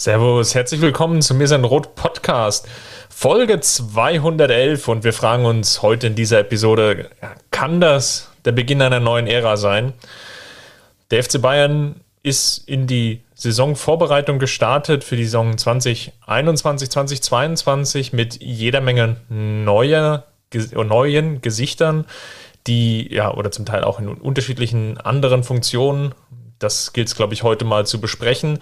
Servus, herzlich willkommen zum Mir sein Rot Podcast, Folge 211 und wir fragen uns heute in dieser Episode, kann das der Beginn einer neuen Ära sein? Der FC Bayern ist in die Saisonvorbereitung gestartet für die Saison 2021, 2022 mit jeder Menge neuer, neuen Gesichtern, die ja oder zum Teil auch in unterschiedlichen anderen Funktionen. Das gilt es, glaube ich, heute mal zu besprechen.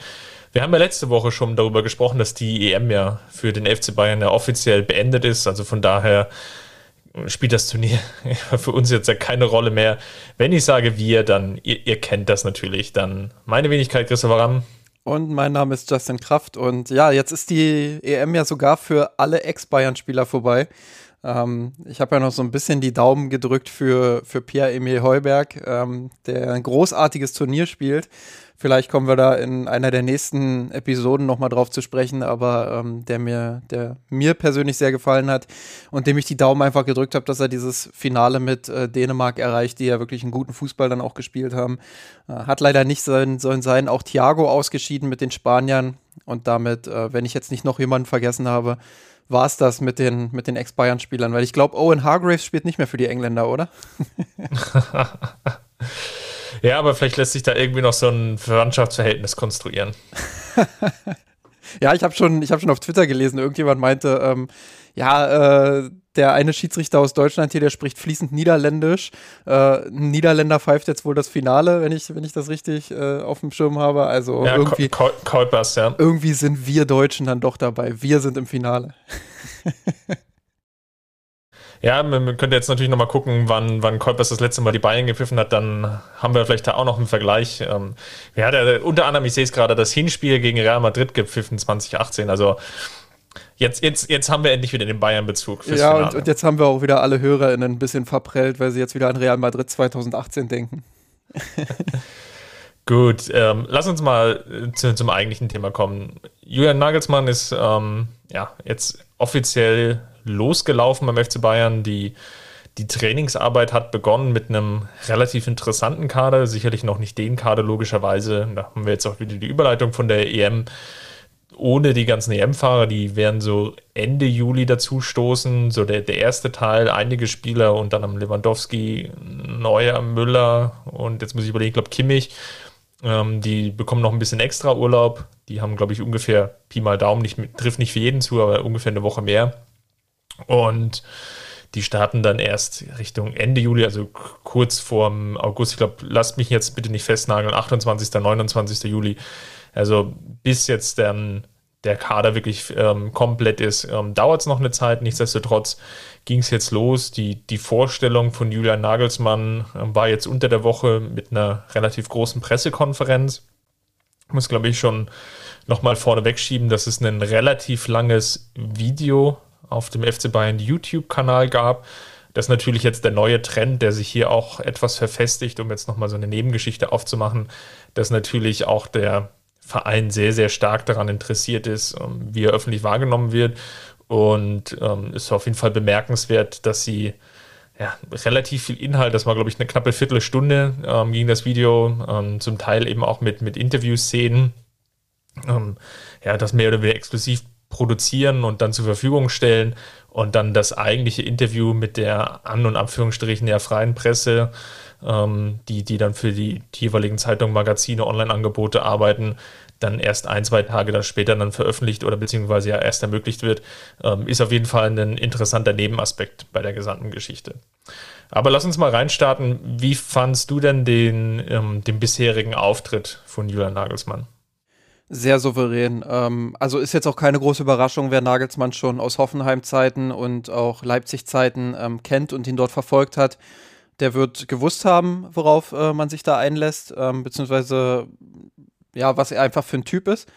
Wir haben ja letzte Woche schon darüber gesprochen, dass die EM ja für den FC Bayern ja offiziell beendet ist. Also von daher spielt das Turnier für uns jetzt ja keine Rolle mehr. Wenn ich sage wir, dann ihr, ihr kennt das natürlich. Dann meine Wenigkeit, Christopher Ramm. Und mein Name ist Justin Kraft. Und ja, jetzt ist die EM ja sogar für alle Ex-Bayern-Spieler vorbei. Ähm, ich habe ja noch so ein bisschen die Daumen gedrückt für, für Pierre-Emil Heuberg, ähm, der ein großartiges Turnier spielt. Vielleicht kommen wir da in einer der nächsten Episoden nochmal drauf zu sprechen, aber ähm, der mir, der mir persönlich sehr gefallen hat und dem ich die Daumen einfach gedrückt habe, dass er dieses Finale mit äh, Dänemark erreicht, die ja wirklich einen guten Fußball dann auch gespielt haben. Äh, hat leider nicht sollen, sollen sein. Auch Thiago ausgeschieden mit den Spaniern und damit, äh, wenn ich jetzt nicht noch jemanden vergessen habe, war es das mit den, mit den Ex-Bayern-Spielern, weil ich glaube, Owen Hargraves spielt nicht mehr für die Engländer, oder? Ja, aber vielleicht lässt sich da irgendwie noch so ein Verwandtschaftsverhältnis konstruieren. ja, ich habe schon, hab schon auf Twitter gelesen, irgendjemand meinte, ähm, ja, äh, der eine Schiedsrichter aus Deutschland hier, der spricht fließend Niederländisch. Äh, ein Niederländer pfeift jetzt wohl das Finale, wenn ich, wenn ich das richtig äh, auf dem Schirm habe. Also ja, irgendwie, Kolpers, ja. irgendwie sind wir Deutschen dann doch dabei. Wir sind im Finale. Ja, man könnte jetzt natürlich nochmal gucken, wann, wann Kolpers das letzte Mal die Bayern gepfiffen hat, dann haben wir vielleicht da auch noch einen Vergleich. Ähm, ja, hat unter anderem, ich sehe es gerade, das Hinspiel gegen Real Madrid gepfiffen 2018. Also jetzt, jetzt, jetzt haben wir endlich wieder den Bayern-Bezug. Ja, und, und, jetzt haben wir auch wieder alle HörerInnen ein bisschen verprellt, weil sie jetzt wieder an Real Madrid 2018 denken. Gut, ähm, lass uns mal äh, zu, zum eigentlichen Thema kommen. Julian Nagelsmann ist ähm, ja jetzt offiziell losgelaufen beim FC Bayern. Die, die Trainingsarbeit hat begonnen mit einem relativ interessanten Kader, sicherlich noch nicht den Kader logischerweise. Da haben wir jetzt auch wieder die Überleitung von der EM. Ohne die ganzen EM-Fahrer, die werden so Ende Juli dazustoßen. So der, der erste Teil, einige Spieler und dann am Lewandowski, Neuer, Müller und jetzt muss ich überlegen, ich glaube Kimmich. Ähm, die bekommen noch ein bisschen extra Urlaub. Die haben, glaube ich, ungefähr Pi mal Daumen, nicht, trifft nicht für jeden zu, aber ungefähr eine Woche mehr. Und die starten dann erst Richtung Ende Juli, also kurz vorm August. Ich glaube, lasst mich jetzt bitte nicht festnageln, 28., 29. Juli. Also bis jetzt dann der Kader wirklich ähm, komplett ist, ähm, dauert es noch eine Zeit. Nichtsdestotrotz ging es jetzt los. Die, die Vorstellung von Julian Nagelsmann äh, war jetzt unter der Woche mit einer relativ großen Pressekonferenz. Ich muss, glaube ich, schon nochmal vorne wegschieben, dass es ein relativ langes Video auf dem FC Bayern YouTube-Kanal gab. Das ist natürlich jetzt der neue Trend, der sich hier auch etwas verfestigt, um jetzt nochmal so eine Nebengeschichte aufzumachen, dass natürlich auch der Verein sehr, sehr stark daran interessiert ist, ähm, wie er öffentlich wahrgenommen wird. Und ähm, ist auf jeden Fall bemerkenswert, dass sie ja, relativ viel Inhalt, das war, glaube ich, eine knappe Viertelstunde ähm, ging das Video, ähm, zum Teil eben auch mit, mit Interviewszenen, ähm, ja, das mehr oder weniger exklusiv produzieren und dann zur Verfügung stellen und dann das eigentliche Interview mit der An- und Anführungsstrichen der freien Presse, ähm, die, die dann für die, die jeweiligen Zeitungen, Magazine, Online-Angebote arbeiten, dann erst ein, zwei Tage dann später dann veröffentlicht oder beziehungsweise ja erst ermöglicht wird, ähm, ist auf jeden Fall ein interessanter Nebenaspekt bei der gesamten Geschichte. Aber lass uns mal reinstarten. Wie fandst du denn den, ähm, den bisherigen Auftritt von Julian Nagelsmann? Sehr souverän. Ähm, also ist jetzt auch keine große Überraschung, wer Nagelsmann schon aus Hoffenheim-Zeiten und auch Leipzig-Zeiten ähm, kennt und ihn dort verfolgt hat. Der wird gewusst haben, worauf äh, man sich da einlässt, ähm, beziehungsweise ja, was er einfach für ein Typ ist.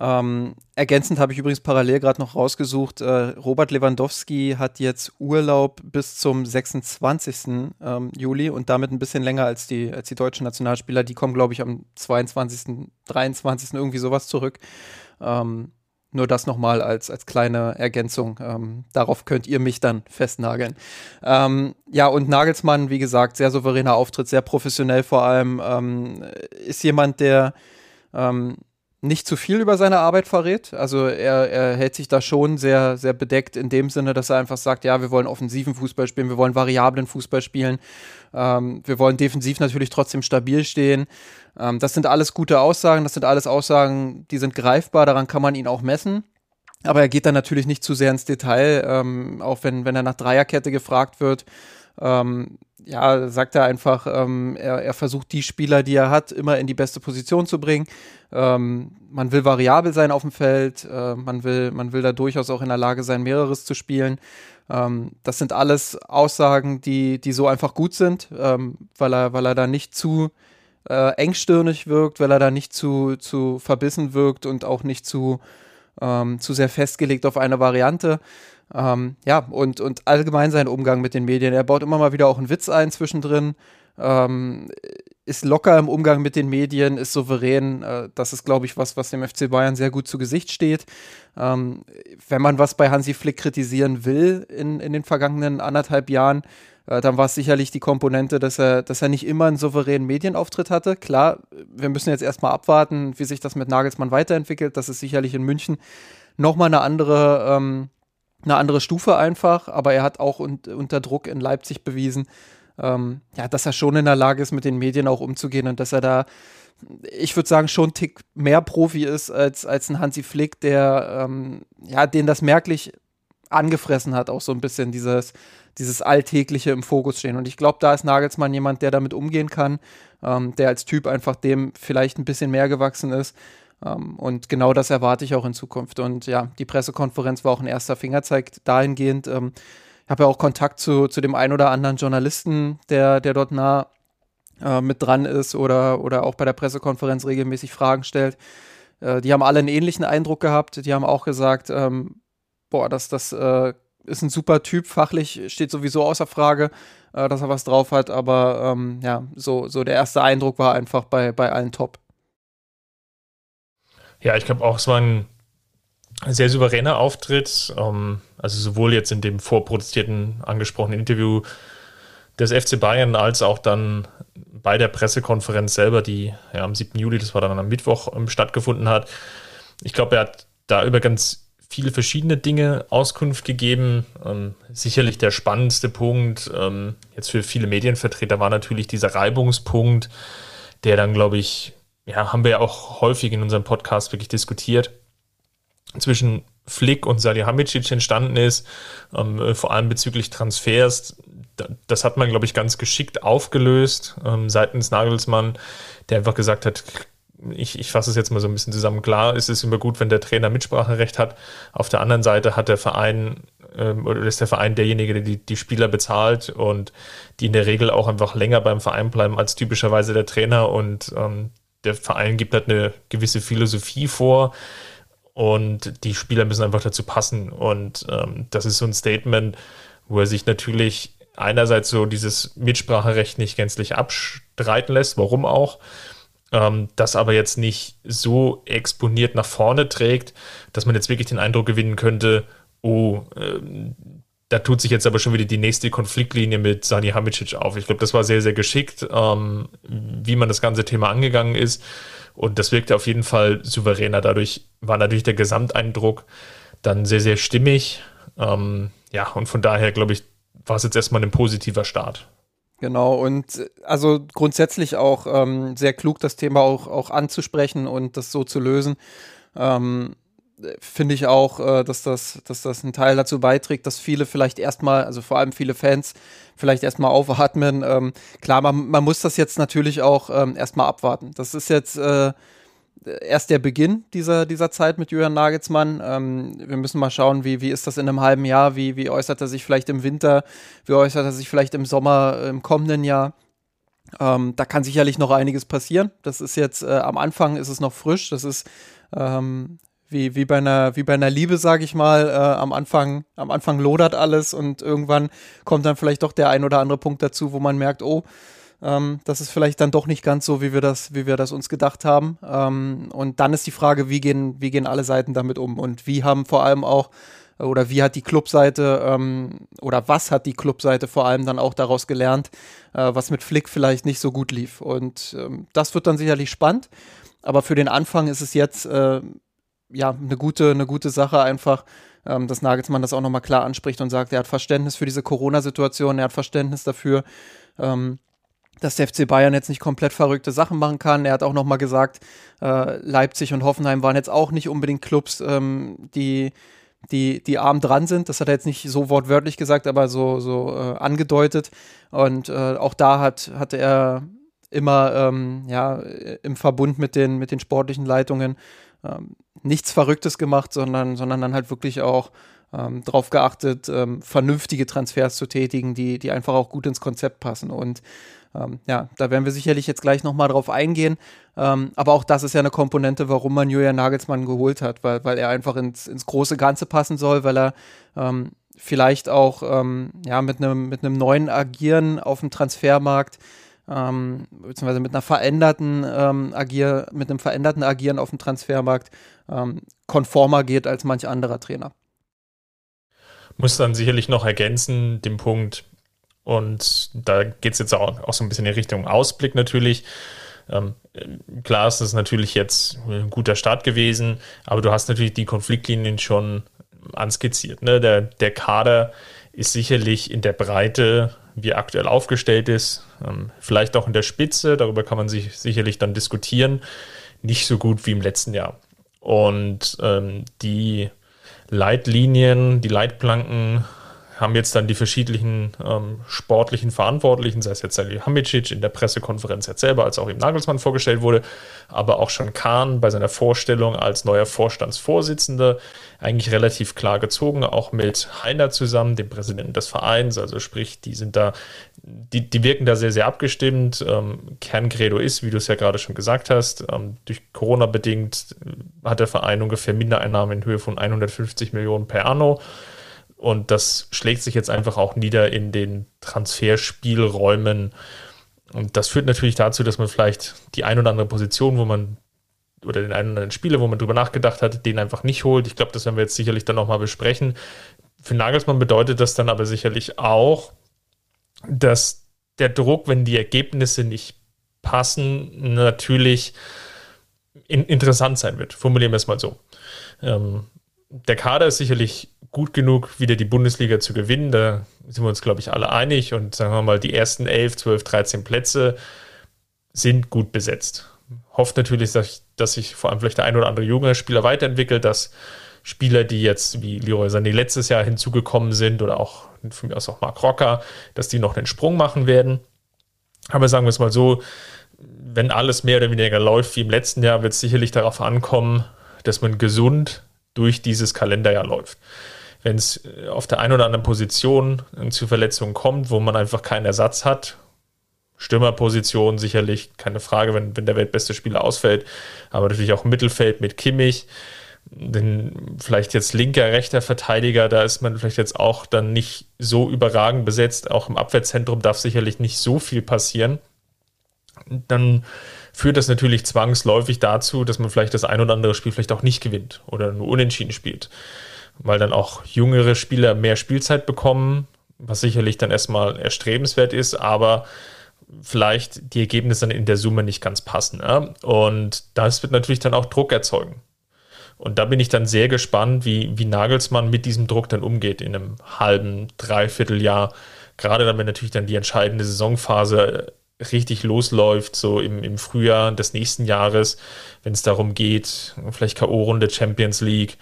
Ähm, ergänzend habe ich übrigens parallel gerade noch rausgesucht, äh, Robert Lewandowski hat jetzt Urlaub bis zum 26. Ähm, Juli und damit ein bisschen länger als die, als die deutschen Nationalspieler. Die kommen, glaube ich, am 22., 23. irgendwie sowas zurück. Ähm, nur das nochmal als, als kleine Ergänzung. Ähm, darauf könnt ihr mich dann festnageln. Ähm, ja, und Nagelsmann, wie gesagt, sehr souveräner Auftritt, sehr professionell vor allem. Ähm, ist jemand, der ähm, nicht zu viel über seine Arbeit verrät. Also er, er hält sich da schon sehr, sehr bedeckt in dem Sinne, dass er einfach sagt, ja, wir wollen offensiven Fußball spielen, wir wollen variablen Fußball spielen, ähm, wir wollen defensiv natürlich trotzdem stabil stehen. Ähm, das sind alles gute Aussagen, das sind alles Aussagen, die sind greifbar, daran kann man ihn auch messen. Aber er geht dann natürlich nicht zu sehr ins Detail, ähm, auch wenn, wenn er nach Dreierkette gefragt wird. Ähm, ja, sagt er einfach, ähm, er, er, versucht die Spieler, die er hat, immer in die beste Position zu bringen. Ähm, man will variabel sein auf dem Feld, äh, man, will, man will da durchaus auch in der Lage sein, mehreres zu spielen. Ähm, das sind alles Aussagen, die, die so einfach gut sind, ähm, weil, er, weil er da nicht zu äh, engstirnig wirkt, weil er da nicht zu, zu verbissen wirkt und auch nicht zu, ähm, zu sehr festgelegt auf eine Variante. Ähm, ja, und, und allgemein sein Umgang mit den Medien. Er baut immer mal wieder auch einen Witz ein zwischendrin. Ähm, ist locker im Umgang mit den Medien, ist souverän. Äh, das ist, glaube ich, was, was dem FC Bayern sehr gut zu Gesicht steht. Ähm, wenn man was bei Hansi Flick kritisieren will in, in den vergangenen anderthalb Jahren, äh, dann war es sicherlich die Komponente, dass er, dass er nicht immer einen souveränen Medienauftritt hatte. Klar, wir müssen jetzt erstmal abwarten, wie sich das mit Nagelsmann weiterentwickelt. Das ist sicherlich in München nochmal eine andere ähm, eine andere Stufe einfach, aber er hat auch un unter Druck in Leipzig bewiesen, ähm, ja, dass er schon in der Lage ist, mit den Medien auch umzugehen und dass er da, ich würde sagen, schon einen Tick mehr Profi ist als, als ein Hansi Flick, der, ähm, ja, den das merklich angefressen hat, auch so ein bisschen dieses, dieses Alltägliche im Fokus stehen. Und ich glaube, da ist Nagelsmann jemand, der damit umgehen kann, ähm, der als Typ einfach dem vielleicht ein bisschen mehr gewachsen ist. Ähm, und genau das erwarte ich auch in Zukunft. Und ja, die Pressekonferenz war auch ein erster Fingerzeig dahingehend. Ähm, ich habe ja auch Kontakt zu, zu dem einen oder anderen Journalisten, der, der dort nah äh, mit dran ist oder, oder auch bei der Pressekonferenz regelmäßig Fragen stellt. Äh, die haben alle einen ähnlichen Eindruck gehabt. Die haben auch gesagt, ähm, boah, das, das äh, ist ein super Typ, fachlich steht sowieso außer Frage, äh, dass er was drauf hat, aber ähm, ja, so, so der erste Eindruck war einfach bei, bei allen top. Ja, ich glaube auch, es war ein sehr souveräner Auftritt. Ähm, also sowohl jetzt in dem vorprotestierten angesprochenen Interview des FC Bayern als auch dann bei der Pressekonferenz selber, die ja, am 7. Juli, das war dann am Mittwoch, ähm, stattgefunden hat. Ich glaube, er hat da über ganz viele verschiedene Dinge Auskunft gegeben. Ähm, sicherlich der spannendste Punkt ähm, jetzt für viele Medienvertreter war natürlich dieser Reibungspunkt, der dann, glaube ich, ja, haben wir ja auch häufig in unserem Podcast wirklich diskutiert, zwischen Flick und Salihamidzic entstanden ist, ähm, äh, vor allem bezüglich Transfers. Das hat man, glaube ich, ganz geschickt aufgelöst ähm, seitens Nagelsmann, der einfach gesagt hat, ich, ich fasse es jetzt mal so ein bisschen zusammen. Klar, es ist immer gut, wenn der Trainer Mitspracherecht hat. Auf der anderen Seite hat der Verein ähm, ist der Verein derjenige, der die, die Spieler bezahlt und die in der Regel auch einfach länger beim Verein bleiben als typischerweise der Trainer. Und ähm, der Verein gibt halt eine gewisse Philosophie vor und die Spieler müssen einfach dazu passen. Und ähm, das ist so ein Statement, wo er sich natürlich einerseits so dieses Mitspracherecht nicht gänzlich abstreiten lässt, warum auch, ähm, das aber jetzt nicht so exponiert nach vorne trägt, dass man jetzt wirklich den Eindruck gewinnen könnte, oh, äh, da tut sich jetzt aber schon wieder die nächste Konfliktlinie mit Sani Hamicic auf. Ich glaube, das war sehr, sehr geschickt, ähm, wie man das ganze Thema angegangen ist. Und das wirkte auf jeden Fall souveräner. Dadurch war natürlich der Gesamteindruck dann sehr, sehr stimmig. Ähm, ja, und von daher, glaube ich, war es jetzt erstmal ein positiver Start. Genau, und also grundsätzlich auch ähm, sehr klug, das Thema auch, auch anzusprechen und das so zu lösen. Ähm, finde ich auch, äh, dass, das, dass das ein Teil dazu beiträgt, dass viele vielleicht erstmal, also vor allem viele Fans, vielleicht erstmal aufatmen. Ähm, klar, man, man muss das jetzt natürlich auch ähm, erstmal abwarten. Das ist jetzt äh, erst der Beginn dieser, dieser Zeit mit Julian Nagelsmann. Ähm, wir müssen mal schauen, wie, wie ist das in einem halben Jahr, wie, wie äußert er sich vielleicht im Winter, wie äußert er sich vielleicht im Sommer, im kommenden Jahr. Ähm, da kann sicherlich noch einiges passieren. Das ist jetzt äh, am Anfang ist es noch frisch. Das ist ähm, wie, wie, bei einer, wie bei einer Liebe, sage ich mal, äh, am Anfang, am Anfang lodert alles und irgendwann kommt dann vielleicht doch der ein oder andere Punkt dazu, wo man merkt, oh, ähm, das ist vielleicht dann doch nicht ganz so, wie wir das, wie wir das uns gedacht haben. Ähm, und dann ist die Frage, wie gehen, wie gehen alle Seiten damit um und wie haben vor allem auch oder wie hat die Clubseite ähm, oder was hat die Clubseite vor allem dann auch daraus gelernt, äh, was mit Flick vielleicht nicht so gut lief. Und ähm, das wird dann sicherlich spannend. Aber für den Anfang ist es jetzt äh, ja eine gute, eine gute Sache einfach, ähm, dass Nagelsmann das auch nochmal klar anspricht und sagt, er hat Verständnis für diese Corona-Situation, er hat Verständnis dafür, ähm, dass der FC Bayern jetzt nicht komplett verrückte Sachen machen kann. Er hat auch nochmal gesagt, äh, Leipzig und Hoffenheim waren jetzt auch nicht unbedingt Clubs, ähm, die die, die arm dran sind. Das hat er jetzt nicht so wortwörtlich gesagt, aber so, so äh, angedeutet. Und äh, auch da hat, hatte er immer ähm, ja, im Verbund mit den, mit den sportlichen Leitungen ähm, nichts Verrücktes gemacht, sondern, sondern dann halt wirklich auch ähm, darauf geachtet, ähm, vernünftige Transfers zu tätigen, die, die einfach auch gut ins Konzept passen. Und ähm, ja, da werden wir sicherlich jetzt gleich nochmal drauf eingehen. Ähm, aber auch das ist ja eine Komponente, warum man Julian Nagelsmann geholt hat, weil, weil er einfach ins, ins große Ganze passen soll, weil er ähm, vielleicht auch ähm, ja, mit einem mit neuen Agieren auf dem Transfermarkt ähm, beziehungsweise mit einer veränderten ähm, Agier, mit einem veränderten Agieren auf dem Transfermarkt ähm, konformer geht als manch anderer Trainer. Muss dann sicherlich noch ergänzen, den Punkt, und da geht es jetzt auch, auch so ein bisschen in Richtung Ausblick natürlich. Ähm, klar ist es natürlich jetzt ein guter Start gewesen, aber du hast natürlich die Konfliktlinien schon anskizziert. Ne? Der, der Kader ist sicherlich in der Breite, wie er aktuell aufgestellt ist, ähm, vielleicht auch in der Spitze, darüber kann man sich sicherlich dann diskutieren, nicht so gut wie im letzten Jahr. Und ähm, die Leitlinien, die Leitplanken haben jetzt dann die verschiedenen ähm, sportlichen Verantwortlichen, sei es jetzt Hamicic in der Pressekonferenz jetzt selber, als auch ihm Nagelsmann vorgestellt wurde, aber auch schon Kahn bei seiner Vorstellung als neuer Vorstandsvorsitzender eigentlich relativ klar gezogen, auch mit Heiner zusammen, dem Präsidenten des Vereins, also sprich, die sind da, die, die wirken da sehr, sehr abgestimmt. Ähm, Kerncredo ist, wie du es ja gerade schon gesagt hast, ähm, durch Corona bedingt hat der Verein ungefähr Mindereinnahmen in Höhe von 150 Millionen per anno. Und das schlägt sich jetzt einfach auch nieder in den Transferspielräumen. Und das führt natürlich dazu, dass man vielleicht die ein oder andere Position, wo man oder den einen oder anderen Spieler, wo man drüber nachgedacht hat, den einfach nicht holt. Ich glaube, das werden wir jetzt sicherlich dann nochmal besprechen. Für Nagelsmann bedeutet das dann aber sicherlich auch, dass der Druck, wenn die Ergebnisse nicht passen, natürlich in, interessant sein wird. Formulieren wir es mal so. Ähm, der Kader ist sicherlich gut genug, wieder die Bundesliga zu gewinnen. Da sind wir uns, glaube ich, alle einig. Und sagen wir mal, die ersten 11, 12, 13 Plätze sind gut besetzt. Hofft natürlich, dass, dass sich vor allem vielleicht der ein oder andere junge Spieler weiterentwickelt, dass Spieler, die jetzt wie Leroy Sané letztes Jahr hinzugekommen sind oder auch von mir aus auch Mark Rocker, dass die noch einen Sprung machen werden. Aber sagen wir es mal so, wenn alles mehr oder weniger läuft wie im letzten Jahr, wird es sicherlich darauf ankommen, dass man gesund durch dieses Kalenderjahr läuft. Wenn es äh, auf der einen oder anderen Position zu Verletzungen kommt, wo man einfach keinen Ersatz hat, Stürmerposition sicherlich, keine Frage, wenn, wenn der weltbeste Spieler ausfällt, aber natürlich auch Mittelfeld mit Kimmich, denn vielleicht jetzt linker, rechter Verteidiger, da ist man vielleicht jetzt auch dann nicht so überragend besetzt. Auch im Abwehrzentrum darf sicherlich nicht so viel passieren. Dann führt das natürlich zwangsläufig dazu, dass man vielleicht das ein oder andere Spiel vielleicht auch nicht gewinnt oder nur unentschieden spielt. Weil dann auch jüngere Spieler mehr Spielzeit bekommen, was sicherlich dann erstmal erstrebenswert ist, aber vielleicht die Ergebnisse dann in der Summe nicht ganz passen. Ja? Und das wird natürlich dann auch Druck erzeugen. Und da bin ich dann sehr gespannt, wie, wie Nagelsmann mit diesem Druck dann umgeht in einem halben, dreiviertel Jahr. Gerade dann, wenn natürlich dann die entscheidende Saisonphase richtig losläuft, so im, im Frühjahr des nächsten Jahres, wenn es darum geht, vielleicht K.O.-Runde Champions League,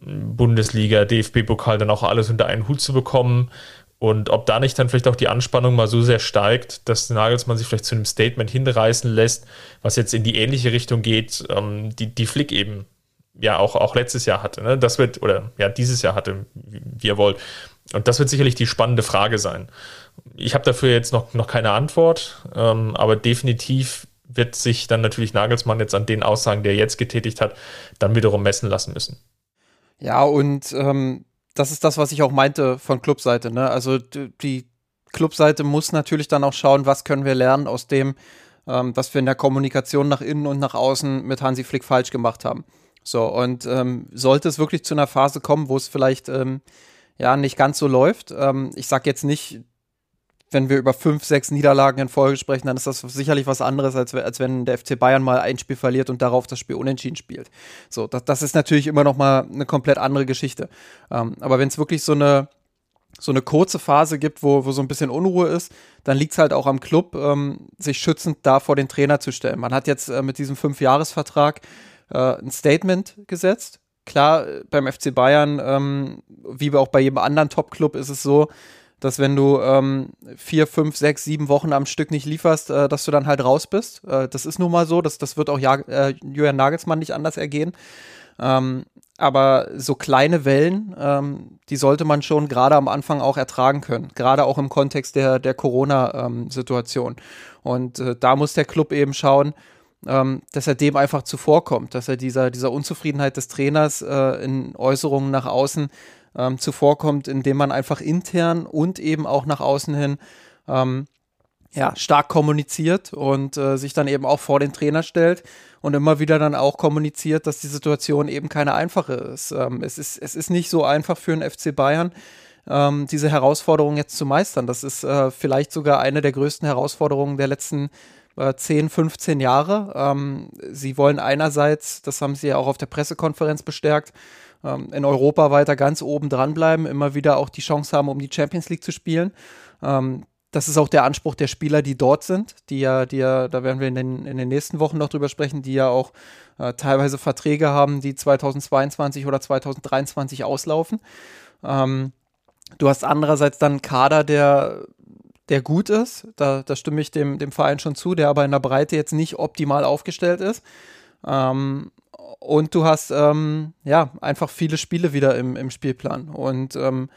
Bundesliga, DFB-Pokal, dann auch alles unter einen Hut zu bekommen. Und ob da nicht dann vielleicht auch die Anspannung mal so sehr steigt, dass Nagelsmann sich vielleicht zu einem Statement hinreißen lässt, was jetzt in die ähnliche Richtung geht, ähm, die, die Flick eben ja auch, auch letztes Jahr hatte. Ne? Das wird, oder ja, dieses Jahr hatte, wie, wie ihr wollt. Und das wird sicherlich die spannende Frage sein. Ich habe dafür jetzt noch, noch keine Antwort, ähm, aber definitiv wird sich dann natürlich Nagelsmann jetzt an den Aussagen, die er jetzt getätigt hat, dann wiederum messen lassen müssen. Ja, und ähm, das ist das, was ich auch meinte von Clubseite. Ne? Also die Clubseite muss natürlich dann auch schauen, was können wir lernen aus dem, ähm, was wir in der Kommunikation nach innen und nach außen mit Hansi Flick falsch gemacht haben. So, und ähm, sollte es wirklich zu einer Phase kommen, wo es vielleicht ähm, ja nicht ganz so läuft, ähm, ich sag jetzt nicht, wenn wir über fünf, sechs Niederlagen in Folge sprechen, dann ist das sicherlich was anderes, als, als wenn der FC Bayern mal ein Spiel verliert und darauf das Spiel unentschieden spielt. So, das, das ist natürlich immer noch mal eine komplett andere Geschichte. Ähm, aber wenn es wirklich so eine so eine kurze Phase gibt, wo, wo so ein bisschen Unruhe ist, dann liegt es halt auch am Club, ähm, sich schützend da vor den Trainer zu stellen. Man hat jetzt äh, mit diesem Fünfjahresvertrag äh, ein Statement gesetzt. Klar, beim FC Bayern, ähm, wie auch bei jedem anderen Top-Club, ist es so, dass wenn du ähm, vier, fünf, sechs, sieben Wochen am Stück nicht lieferst, äh, dass du dann halt raus bist. Äh, das ist nun mal so, das, das wird auch ja, äh, Julian Nagelsmann nicht anders ergehen. Ähm, aber so kleine Wellen, ähm, die sollte man schon gerade am Anfang auch ertragen können, gerade auch im Kontext der, der Corona-Situation. Ähm, und äh, da muss der Club eben schauen, ähm, dass er dem einfach zuvorkommt, dass er dieser, dieser Unzufriedenheit des Trainers äh, in Äußerungen nach außen ähm, zuvorkommt, indem man einfach intern und eben auch nach außen hin ähm, ja, stark kommuniziert und äh, sich dann eben auch vor den Trainer stellt und immer wieder dann auch kommuniziert, dass die Situation eben keine einfache ist. Ähm, es ist. Es ist nicht so einfach für den FC Bayern, ähm, diese Herausforderung jetzt zu meistern. Das ist äh, vielleicht sogar eine der größten Herausforderungen der letzten äh, 10, 15 Jahre. Ähm, sie wollen einerseits, das haben sie ja auch auf der Pressekonferenz bestärkt, ähm, in Europa weiter ganz oben dranbleiben, immer wieder auch die Chance haben, um die Champions League zu spielen. Ähm, das ist auch der Anspruch der Spieler, die dort sind, die ja, die ja, da werden wir in den, in den nächsten Wochen noch drüber sprechen, die ja auch äh, teilweise Verträge haben, die 2022 oder 2023 auslaufen. Ähm, du hast andererseits dann einen Kader, der, der gut ist, da, da stimme ich dem, dem Verein schon zu, der aber in der Breite jetzt nicht optimal aufgestellt ist. Ähm, und du hast ähm, ja einfach viele Spiele wieder im, im Spielplan. Und ähm,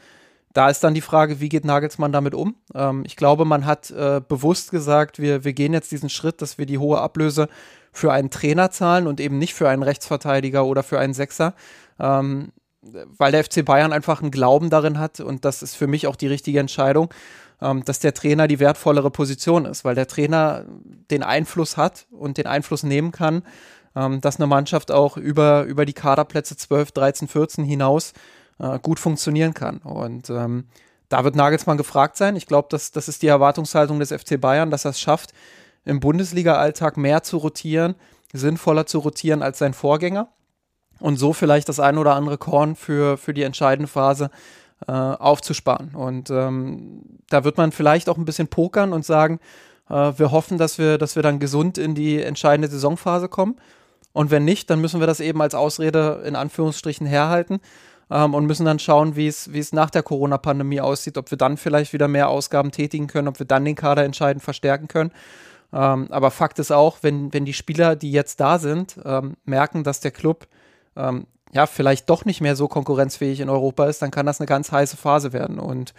da ist dann die Frage, wie geht Nagelsmann damit um? Ähm, ich glaube, man hat äh, bewusst gesagt, wir, wir gehen jetzt diesen Schritt, dass wir die hohe Ablöse für einen Trainer zahlen und eben nicht für einen Rechtsverteidiger oder für einen Sechser. Ähm, weil der FC Bayern einfach einen Glauben darin hat und das ist für mich auch die richtige Entscheidung, ähm, dass der Trainer die wertvollere Position ist, weil der Trainer den Einfluss hat und den Einfluss nehmen kann, ähm, dass eine Mannschaft auch über, über die Kaderplätze 12, 13, 14 hinaus äh, gut funktionieren kann. Und ähm, da wird Nagelsmann gefragt sein. Ich glaube, das, das ist die Erwartungshaltung des FC Bayern, dass er es schafft, im Bundesliga-Alltag mehr zu rotieren, sinnvoller zu rotieren als sein Vorgänger und so vielleicht das ein oder andere Korn für, für die entscheidende Phase äh, aufzusparen. Und ähm, da wird man vielleicht auch ein bisschen pokern und sagen, äh, wir hoffen, dass wir, dass wir dann gesund in die entscheidende Saisonphase kommen. Und wenn nicht, dann müssen wir das eben als Ausrede in Anführungsstrichen herhalten ähm, und müssen dann schauen, wie es, nach der Corona-Pandemie aussieht, ob wir dann vielleicht wieder mehr Ausgaben tätigen können, ob wir dann den Kader entscheidend verstärken können. Ähm, aber Fakt ist auch, wenn, wenn die Spieler, die jetzt da sind, ähm, merken, dass der Club ähm, ja vielleicht doch nicht mehr so konkurrenzfähig in Europa ist, dann kann das eine ganz heiße Phase werden. Und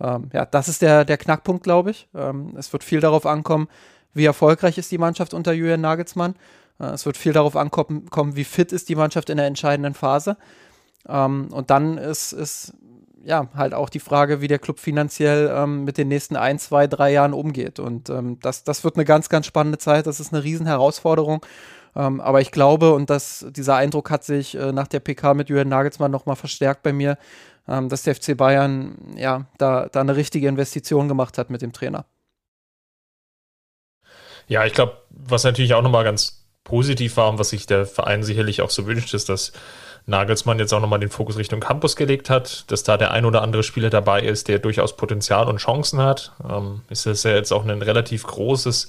ähm, ja, das ist der, der Knackpunkt, glaube ich. Ähm, es wird viel darauf ankommen, wie erfolgreich ist die Mannschaft unter Julian Nagelsmann. Äh, es wird viel darauf ankommen, wie fit ist die Mannschaft in der entscheidenden Phase. Ähm, und dann ist, ist ja halt auch die Frage, wie der Club finanziell ähm, mit den nächsten ein, zwei, drei Jahren umgeht. Und ähm, das, das wird eine ganz, ganz spannende Zeit. Das ist eine Riesenherausforderung. Ähm, aber ich glaube, und das, dieser Eindruck hat sich äh, nach der PK mit Jürgen Nagelsmann nochmal verstärkt bei mir, ähm, dass der FC Bayern ja da, da eine richtige Investition gemacht hat mit dem Trainer. Ja, ich glaube, was natürlich auch nochmal ganz positiv war und was sich der Verein sicherlich auch so wünscht, ist, dass Nagelsmann jetzt auch nochmal den Fokus Richtung Campus gelegt hat, dass da der ein oder andere Spieler dabei ist, der durchaus Potenzial und Chancen hat. Ähm, ist das ja jetzt auch ein relativ großes,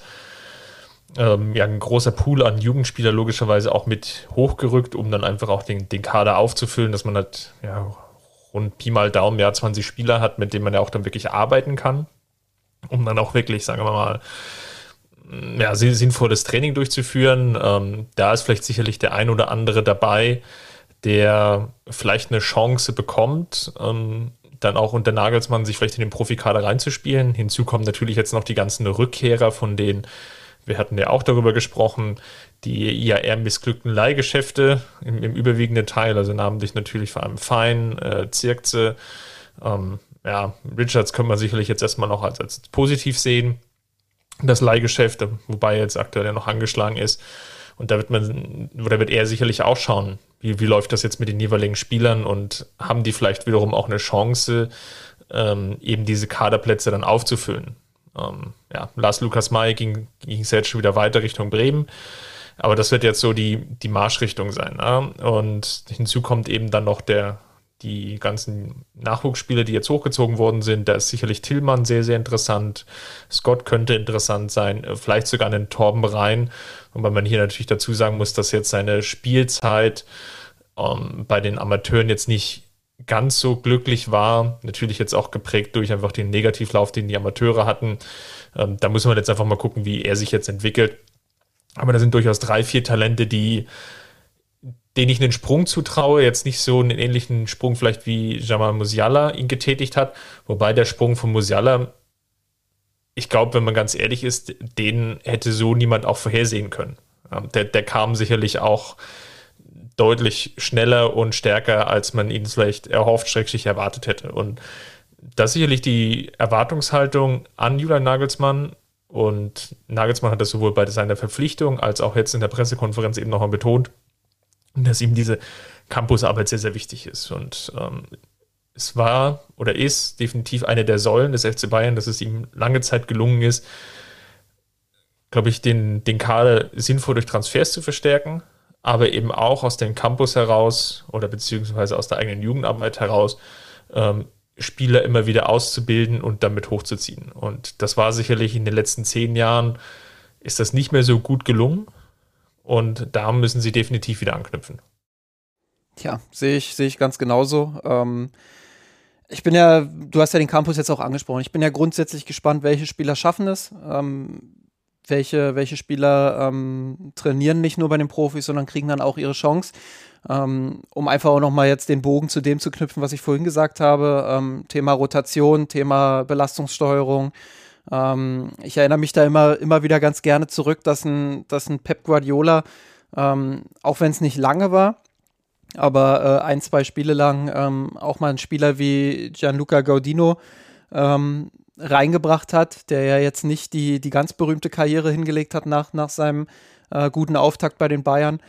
ähm, ja, ein großer Pool an Jugendspieler logischerweise auch mit hochgerückt, um dann einfach auch den, den Kader aufzufüllen, dass man halt, ja, rund Pi mal Daumen, ja, 20 Spieler hat, mit denen man ja auch dann wirklich arbeiten kann, um dann auch wirklich, sagen wir mal, ja, sinnvolles Training durchzuführen. Ähm, da ist vielleicht sicherlich der ein oder andere dabei, der vielleicht eine Chance bekommt, ähm, dann auch unter Nagelsmann sich vielleicht in den Profikader reinzuspielen. Hinzu kommen natürlich jetzt noch die ganzen Rückkehrer, von denen Wir hatten ja auch darüber gesprochen, die ja eher missglückten Leihgeschäfte im, im überwiegenden Teil, also namentlich natürlich vor allem Fein, äh, Zirkze, ähm, ja, Richards können wir sicherlich jetzt erstmal noch als, als positiv sehen. Das Leihgeschäft, wobei er jetzt aktuell ja noch angeschlagen ist. Und da wird man, oder wird er sicherlich auch schauen, wie, wie läuft das jetzt mit den jeweiligen Spielern und haben die vielleicht wiederum auch eine Chance, ähm, eben diese Kaderplätze dann aufzufüllen. Ähm, ja, Lars Lukas May ging, ging es jetzt schon wieder weiter Richtung Bremen. Aber das wird jetzt so die, die Marschrichtung sein. Ne? Und hinzu kommt eben dann noch der, die ganzen Nachwuchsspieler, die jetzt hochgezogen worden sind. Da ist sicherlich Tillmann sehr, sehr interessant. Scott könnte interessant sein. Äh, vielleicht sogar einen Torben rein. Und weil man hier natürlich dazu sagen muss, dass jetzt seine Spielzeit ähm, bei den Amateuren jetzt nicht ganz so glücklich war. Natürlich jetzt auch geprägt durch einfach den Negativlauf, den die Amateure hatten. Ähm, da muss man jetzt einfach mal gucken, wie er sich jetzt entwickelt. Aber da sind durchaus drei, vier Talente, die den ich einen Sprung zutraue, jetzt nicht so einen ähnlichen Sprung vielleicht wie Jamal Musiala ihn getätigt hat, wobei der Sprung von Musiala, ich glaube, wenn man ganz ehrlich ist, den hätte so niemand auch vorhersehen können. Der, der kam sicherlich auch deutlich schneller und stärker, als man ihn vielleicht erhofft, schrecklich erwartet hätte. Und das ist sicherlich die Erwartungshaltung an Julian Nagelsmann. Und Nagelsmann hat das sowohl bei seiner Verpflichtung als auch jetzt in der Pressekonferenz eben nochmal betont, dass ihm diese Campusarbeit sehr, sehr wichtig ist. Und ähm, es war oder ist definitiv eine der Säulen des FC Bayern, dass es ihm lange Zeit gelungen ist, glaube ich, den, den Kader sinnvoll durch Transfers zu verstärken, aber eben auch aus dem Campus heraus oder beziehungsweise aus der eigenen Jugendarbeit heraus ähm, Spieler immer wieder auszubilden und damit hochzuziehen. Und das war sicherlich in den letzten zehn Jahren, ist das nicht mehr so gut gelungen. Und da müssen sie definitiv wieder anknüpfen. Tja, sehe ich, sehe ich ganz genauso. Ähm, ich bin ja, du hast ja den Campus jetzt auch angesprochen. Ich bin ja grundsätzlich gespannt, welche Spieler schaffen es. Ähm, welche, welche Spieler ähm, trainieren nicht nur bei den Profis, sondern kriegen dann auch ihre Chance. Ähm, um einfach auch nochmal jetzt den Bogen zu dem zu knüpfen, was ich vorhin gesagt habe. Ähm, Thema Rotation, Thema Belastungssteuerung, ähm, ich erinnere mich da immer, immer wieder ganz gerne zurück, dass ein, dass ein Pep Guardiola, ähm, auch wenn es nicht lange war, aber äh, ein, zwei Spiele lang ähm, auch mal einen Spieler wie Gianluca Gaudino ähm, reingebracht hat, der ja jetzt nicht die, die ganz berühmte Karriere hingelegt hat nach, nach seinem äh, guten Auftakt bei den Bayern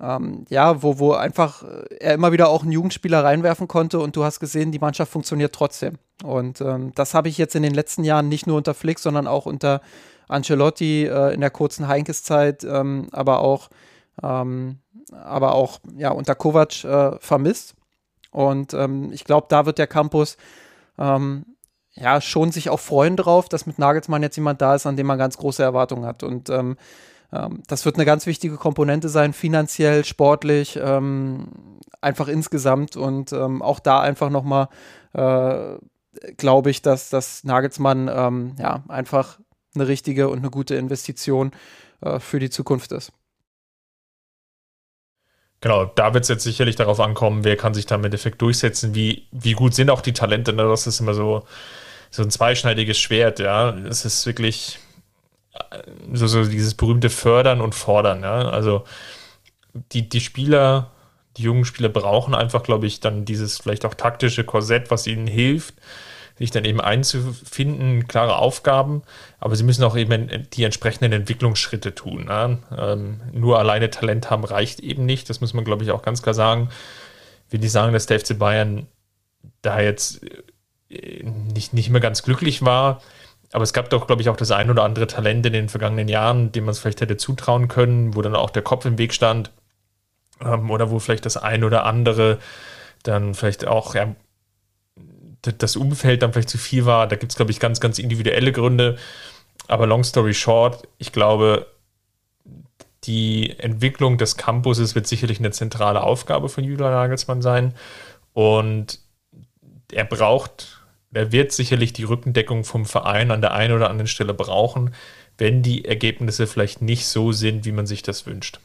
ähm, ja, wo, wo einfach äh, er immer wieder auch einen Jugendspieler reinwerfen konnte und du hast gesehen, die Mannschaft funktioniert trotzdem. Und ähm, das habe ich jetzt in den letzten Jahren nicht nur unter Flick, sondern auch unter Ancelotti äh, in der kurzen Heinkes-Zeit, ähm, aber auch, ähm, aber auch ja, unter Kovac äh, vermisst. Und ähm, ich glaube, da wird der Campus ähm, ja schon sich auch freuen drauf, dass mit Nagelsmann jetzt jemand da ist, an dem man ganz große Erwartungen hat. Und ähm, das wird eine ganz wichtige Komponente sein, finanziell, sportlich, ähm, einfach insgesamt und ähm, auch da einfach nochmal, äh, glaube ich, dass, dass Nagelsmann ähm, ja einfach eine richtige und eine gute Investition äh, für die Zukunft ist. Genau, da wird es jetzt sicherlich darauf ankommen, wer kann sich da im Endeffekt durchsetzen, wie, wie gut sind auch die Talente. Ne? Das ist immer so, so ein zweischneidiges Schwert, ja. Es ist wirklich, so, so dieses berühmte Fördern und Fordern. Ja? Also die, die Spieler, die jungen Spieler brauchen einfach, glaube ich, dann dieses vielleicht auch taktische Korsett, was ihnen hilft, sich dann eben einzufinden, klare Aufgaben, aber sie müssen auch eben die entsprechenden Entwicklungsschritte tun. Ja? Ähm, nur alleine Talent haben reicht eben nicht, das muss man, glaube ich, auch ganz klar sagen. Will nicht sagen, dass der FC Bayern da jetzt äh, nicht, nicht mehr ganz glücklich war, aber es gab doch, glaube ich, auch das ein oder andere Talent in den vergangenen Jahren, dem man es vielleicht hätte zutrauen können, wo dann auch der Kopf im Weg stand. Ähm, oder wo vielleicht das ein oder andere dann vielleicht auch ja, das Umfeld dann vielleicht zu viel war. Da gibt es, glaube ich, ganz, ganz individuelle Gründe. Aber long story short, ich glaube, die Entwicklung des Campuses wird sicherlich eine zentrale Aufgabe von Julian Nagelsmann sein. Und er braucht er wird sicherlich die Rückendeckung vom Verein an der einen oder anderen Stelle brauchen, wenn die Ergebnisse vielleicht nicht so sind, wie man sich das wünscht.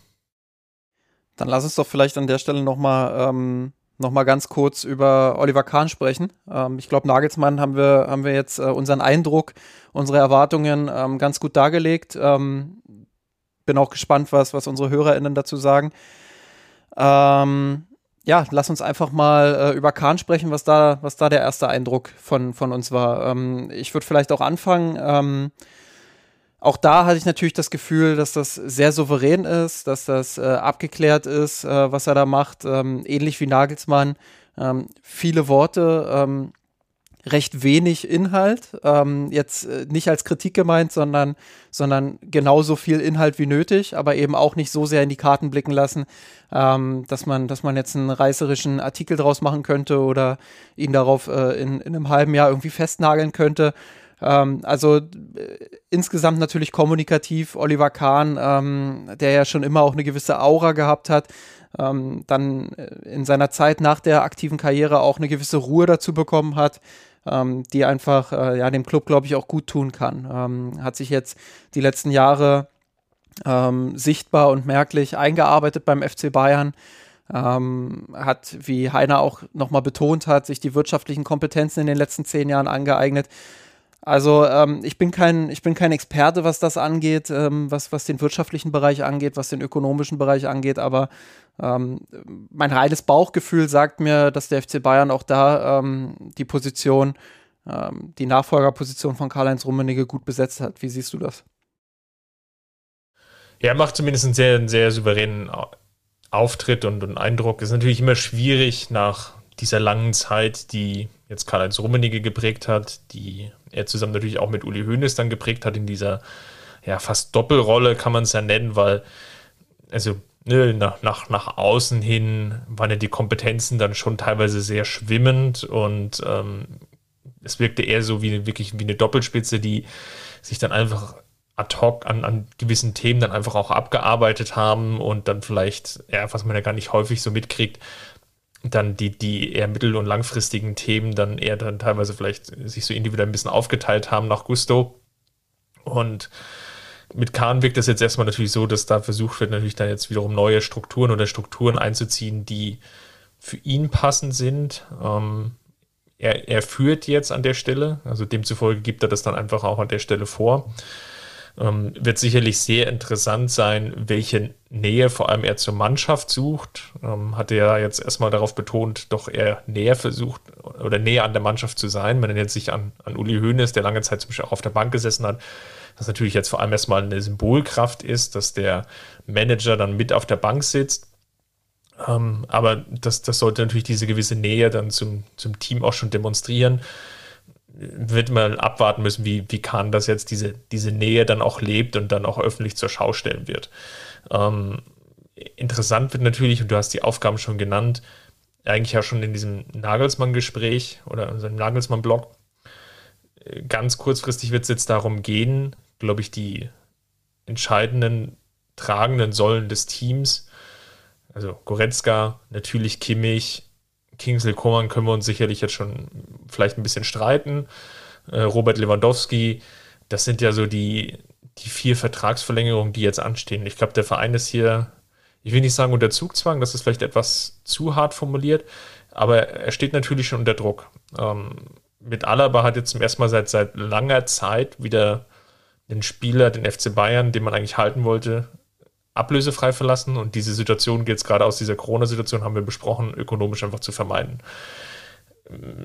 Dann lass uns doch vielleicht an der Stelle nochmal ähm, noch ganz kurz über Oliver Kahn sprechen. Ähm, ich glaube, Nagelsmann haben wir, haben wir jetzt äh, unseren Eindruck, unsere Erwartungen ähm, ganz gut dargelegt. Ähm, bin auch gespannt, was, was unsere HörerInnen dazu sagen. Ähm, ja, lass uns einfach mal äh, über Kahn sprechen, was da, was da der erste Eindruck von, von uns war. Ähm, ich würde vielleicht auch anfangen. Ähm, auch da hatte ich natürlich das Gefühl, dass das sehr souverän ist, dass das äh, abgeklärt ist, äh, was er da macht. Ähm, ähnlich wie Nagelsmann. Ähm, viele Worte, ähm, recht wenig Inhalt. Ähm, jetzt äh, nicht als Kritik gemeint, sondern, sondern genauso viel Inhalt wie nötig, aber eben auch nicht so sehr in die Karten blicken lassen, ähm, dass, man, dass man jetzt einen reißerischen Artikel draus machen könnte oder ihn darauf äh, in, in einem halben Jahr irgendwie festnageln könnte. Ähm, also äh, insgesamt natürlich kommunikativ. Oliver Kahn, ähm, der ja schon immer auch eine gewisse Aura gehabt hat, ähm, dann äh, in seiner Zeit nach der aktiven Karriere auch eine gewisse Ruhe dazu bekommen hat, ähm, die einfach äh, ja, dem Club, glaube ich, auch gut tun kann. Ähm, hat sich jetzt die letzten Jahre ähm, sichtbar und merklich eingearbeitet beim FC Bayern. Ähm, hat, wie Heiner auch nochmal betont hat, sich die wirtschaftlichen Kompetenzen in den letzten zehn Jahren angeeignet. Also ähm, ich bin kein, ich bin kein Experte, was das angeht, ähm, was, was den wirtschaftlichen Bereich angeht, was den ökonomischen Bereich angeht, aber ähm, mein reines Bauchgefühl sagt mir, dass der FC Bayern auch da ähm, die Position, ähm, die Nachfolgerposition von Karl-Heinz Rummenigge gut besetzt hat. Wie siehst du das? Ja, macht zumindest einen sehr, sehr souveränen Auftritt und, und Eindruck. Ist natürlich immer schwierig nach dieser langen Zeit, die jetzt Karl-Heinz Rummenigge geprägt hat, die er zusammen natürlich auch mit Uli Hoeneß dann geprägt hat in dieser ja fast Doppelrolle, kann man es ja nennen, weil also ne, nach, nach, nach außen hin waren ja die Kompetenzen dann schon teilweise sehr schwimmend und ähm, es wirkte eher so wie wirklich wie eine Doppelspitze, die sich dann einfach ad hoc an, an gewissen Themen dann einfach auch abgearbeitet haben und dann vielleicht, ja, was man ja gar nicht häufig so mitkriegt, dann die, die eher mittel- und langfristigen Themen dann eher dann teilweise vielleicht sich so individuell ein bisschen aufgeteilt haben nach Gusto. Und mit Kahn wirkt das jetzt erstmal natürlich so, dass da versucht wird, natürlich dann jetzt wiederum neue Strukturen oder Strukturen einzuziehen, die für ihn passend sind. Ähm, er, er führt jetzt an der Stelle, also demzufolge gibt er das dann einfach auch an der Stelle vor. Ähm, wird sicherlich sehr interessant sein, welche Nähe vor allem er zur Mannschaft sucht. Ähm, hat er jetzt erstmal darauf betont, doch eher näher versucht oder näher an der Mannschaft zu sein. Wenn er jetzt sich an, an Uli Hoeneß, der lange Zeit zum Beispiel auch auf der Bank gesessen hat, das natürlich jetzt vor allem erstmal eine Symbolkraft ist, dass der Manager dann mit auf der Bank sitzt. Ähm, aber das, das sollte natürlich diese gewisse Nähe dann zum, zum Team auch schon demonstrieren. Wird man abwarten müssen, wie, wie Kahn das jetzt diese, diese Nähe dann auch lebt und dann auch öffentlich zur Schau stellen wird. Ähm, interessant wird natürlich, und du hast die Aufgaben schon genannt, eigentlich ja schon in diesem Nagelsmann-Gespräch oder in seinem Nagelsmann-Blog, ganz kurzfristig wird es jetzt darum gehen, glaube ich, die entscheidenden tragenden Säulen des Teams. Also Goretzka, natürlich Kimmich, Kingsley Coman können wir uns sicherlich jetzt schon vielleicht ein bisschen streiten. Äh, Robert Lewandowski, das sind ja so die, die vier Vertragsverlängerungen, die jetzt anstehen. Ich glaube, der Verein ist hier, ich will nicht sagen unter Zugzwang, das ist vielleicht etwas zu hart formuliert, aber er steht natürlich schon unter Druck. Ähm, mit Alaba hat jetzt zum ersten Mal seit, seit langer Zeit wieder den Spieler, den FC Bayern, den man eigentlich halten wollte, ablösefrei verlassen. Und diese Situation geht es gerade aus dieser Corona-Situation, haben wir besprochen, ökonomisch einfach zu vermeiden.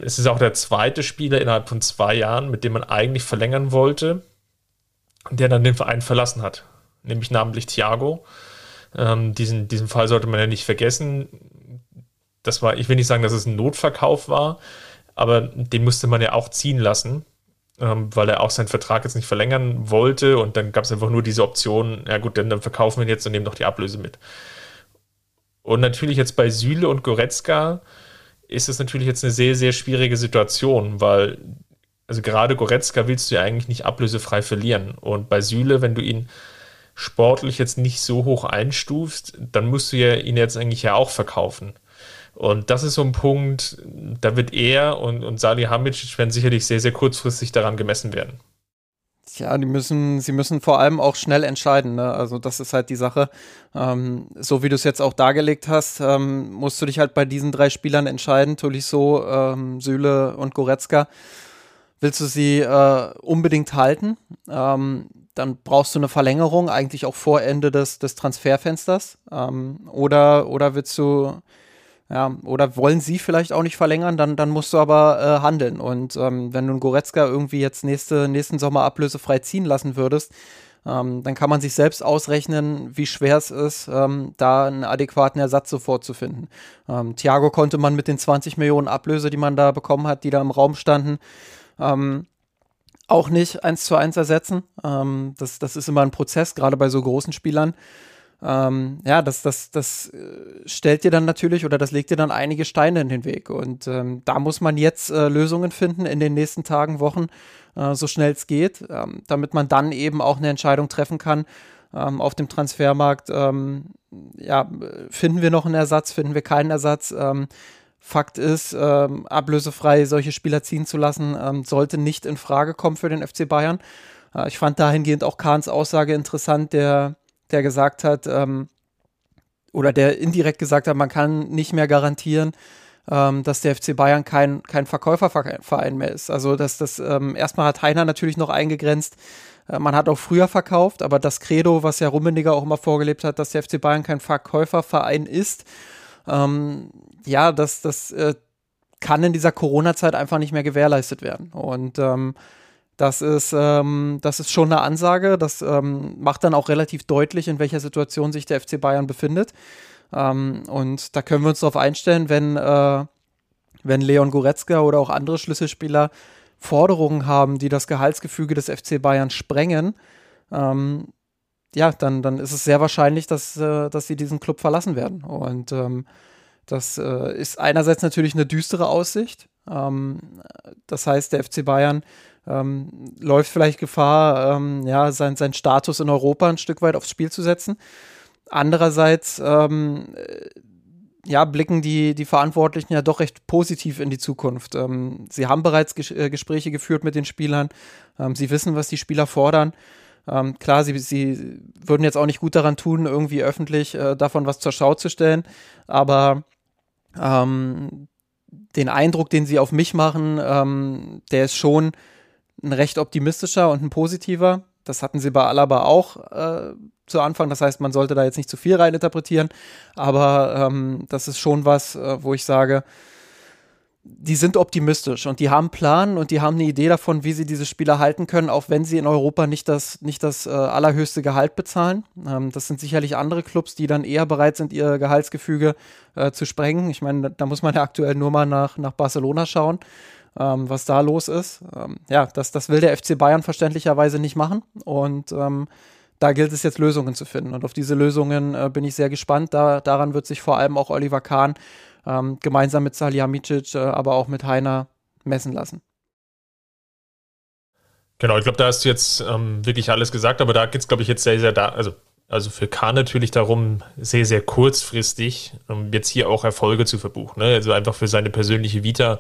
Es ist auch der zweite Spieler innerhalb von zwei Jahren, mit dem man eigentlich verlängern wollte, der dann den Verein verlassen hat, nämlich namentlich Thiago. Ähm, diesen, diesen Fall sollte man ja nicht vergessen. Das war, ich will nicht sagen, dass es ein Notverkauf war, aber den musste man ja auch ziehen lassen ähm, weil er auch seinen Vertrag jetzt nicht verlängern wollte und dann gab es einfach nur diese Option, ja gut, dann, dann verkaufen wir ihn jetzt und nehmen doch die Ablöse mit. Und natürlich jetzt bei Süle und Goretzka ist es natürlich jetzt eine sehr, sehr schwierige Situation, weil, also gerade Goretzka willst du ja eigentlich nicht ablösefrei verlieren. Und bei Süle, wenn du ihn sportlich jetzt nicht so hoch einstufst, dann musst du ja ihn jetzt eigentlich ja auch verkaufen. Und das ist so ein Punkt, da wird er und, und Salihamidzic werden sicherlich sehr, sehr kurzfristig daran gemessen werden. Ja, die müssen, sie müssen vor allem auch schnell entscheiden. Ne? Also das ist halt die Sache. Ähm, so wie du es jetzt auch dargelegt hast, ähm, musst du dich halt bei diesen drei Spielern entscheiden, Tolisso, ähm, Süle und Goretzka willst du sie äh, unbedingt halten? Ähm, dann brauchst du eine Verlängerung, eigentlich auch vor Ende des, des Transferfensters. Ähm, oder, oder willst du, ja, oder wollen sie vielleicht auch nicht verlängern, dann, dann musst du aber äh, handeln. Und ähm, wenn du einen Goretzka irgendwie jetzt nächste, nächsten Sommer ablösefrei ziehen lassen würdest, ähm, dann kann man sich selbst ausrechnen, wie schwer es ist, ähm, da einen adäquaten Ersatz sofort zu finden. Ähm, Thiago konnte man mit den 20 Millionen Ablöse, die man da bekommen hat, die da im Raum standen, ähm, auch nicht eins zu eins ersetzen. Ähm, das, das ist immer ein Prozess, gerade bei so großen Spielern. Ähm, ja, das, das, das äh, stellt dir dann natürlich oder das legt dir dann einige Steine in den Weg. Und ähm, da muss man jetzt äh, Lösungen finden in den nächsten Tagen, Wochen, äh, so schnell es geht, ähm, damit man dann eben auch eine Entscheidung treffen kann ähm, auf dem Transfermarkt. Ähm, ja, finden wir noch einen Ersatz, finden wir keinen Ersatz? Ähm, Fakt ist, ablösefrei solche Spieler ziehen zu lassen, sollte nicht in Frage kommen für den FC Bayern. Äh, ich fand dahingehend auch Kahns Aussage interessant, der, der gesagt hat, ähm, oder der indirekt gesagt hat, man kann nicht mehr garantieren, ähm, dass der FC Bayern kein, kein Verkäuferverein mehr ist. Also, dass das ähm, erstmal hat Heiner natürlich noch eingegrenzt, äh, man hat auch früher verkauft, aber das Credo, was ja Rummeniger auch immer vorgelebt hat, dass der FC Bayern kein Verkäuferverein ist, ähm, ja, das, das äh, kann in dieser Corona-Zeit einfach nicht mehr gewährleistet werden. Und ähm, das ist, ähm, das ist schon eine Ansage. Das ähm, macht dann auch relativ deutlich, in welcher Situation sich der FC Bayern befindet. Ähm, und da können wir uns darauf einstellen, wenn, äh, wenn Leon Goretzka oder auch andere Schlüsselspieler Forderungen haben, die das Gehaltsgefüge des FC Bayern sprengen, ähm, ja, dann, dann ist es sehr wahrscheinlich, dass, äh, dass sie diesen Club verlassen werden. Und ähm, das äh, ist einerseits natürlich eine düstere Aussicht. Ähm, das heißt, der FC Bayern ähm, läuft vielleicht Gefahr, ähm, ja, sein, seinen Status in Europa ein Stück weit aufs Spiel zu setzen. Andererseits ähm, äh, ja, blicken die, die Verantwortlichen ja doch recht positiv in die Zukunft. Ähm, sie haben bereits Ges äh, Gespräche geführt mit den Spielern. Ähm, sie wissen, was die Spieler fordern. Ähm, klar, sie, sie würden jetzt auch nicht gut daran tun, irgendwie öffentlich äh, davon was zur Schau zu stellen, aber ähm, den Eindruck, den sie auf mich machen, ähm, der ist schon ein recht optimistischer und ein positiver. Das hatten sie bei Alaba auch äh, zu Anfang. Das heißt, man sollte da jetzt nicht zu viel reininterpretieren. Aber ähm, das ist schon was, äh, wo ich sage, die sind optimistisch und die haben Plan und die haben eine Idee davon, wie sie diese Spieler halten können, auch wenn sie in Europa nicht das, nicht das äh, allerhöchste Gehalt bezahlen. Ähm, das sind sicherlich andere Clubs, die dann eher bereit sind, ihr Gehaltsgefüge äh, zu sprengen. Ich meine, da, da, muss man ja aktuell nur mal nach, nach Barcelona schauen, ähm, was da los ist. Ähm, ja, das, das will der FC Bayern verständlicherweise nicht machen und ähm, da gilt es jetzt Lösungen zu finden. Und auf diese Lösungen äh, bin ich sehr gespannt. Da, daran wird sich vor allem auch Oliver Kahn ähm, gemeinsam mit Salihamidzic, äh, aber auch mit Heiner messen lassen. Genau, ich glaube, da hast du jetzt ähm, wirklich alles gesagt, aber da geht es, glaube ich, jetzt sehr, sehr da, also, also für Kahn natürlich darum, sehr, sehr kurzfristig um jetzt hier auch Erfolge zu verbuchen. Ne? Also einfach für seine persönliche Vita,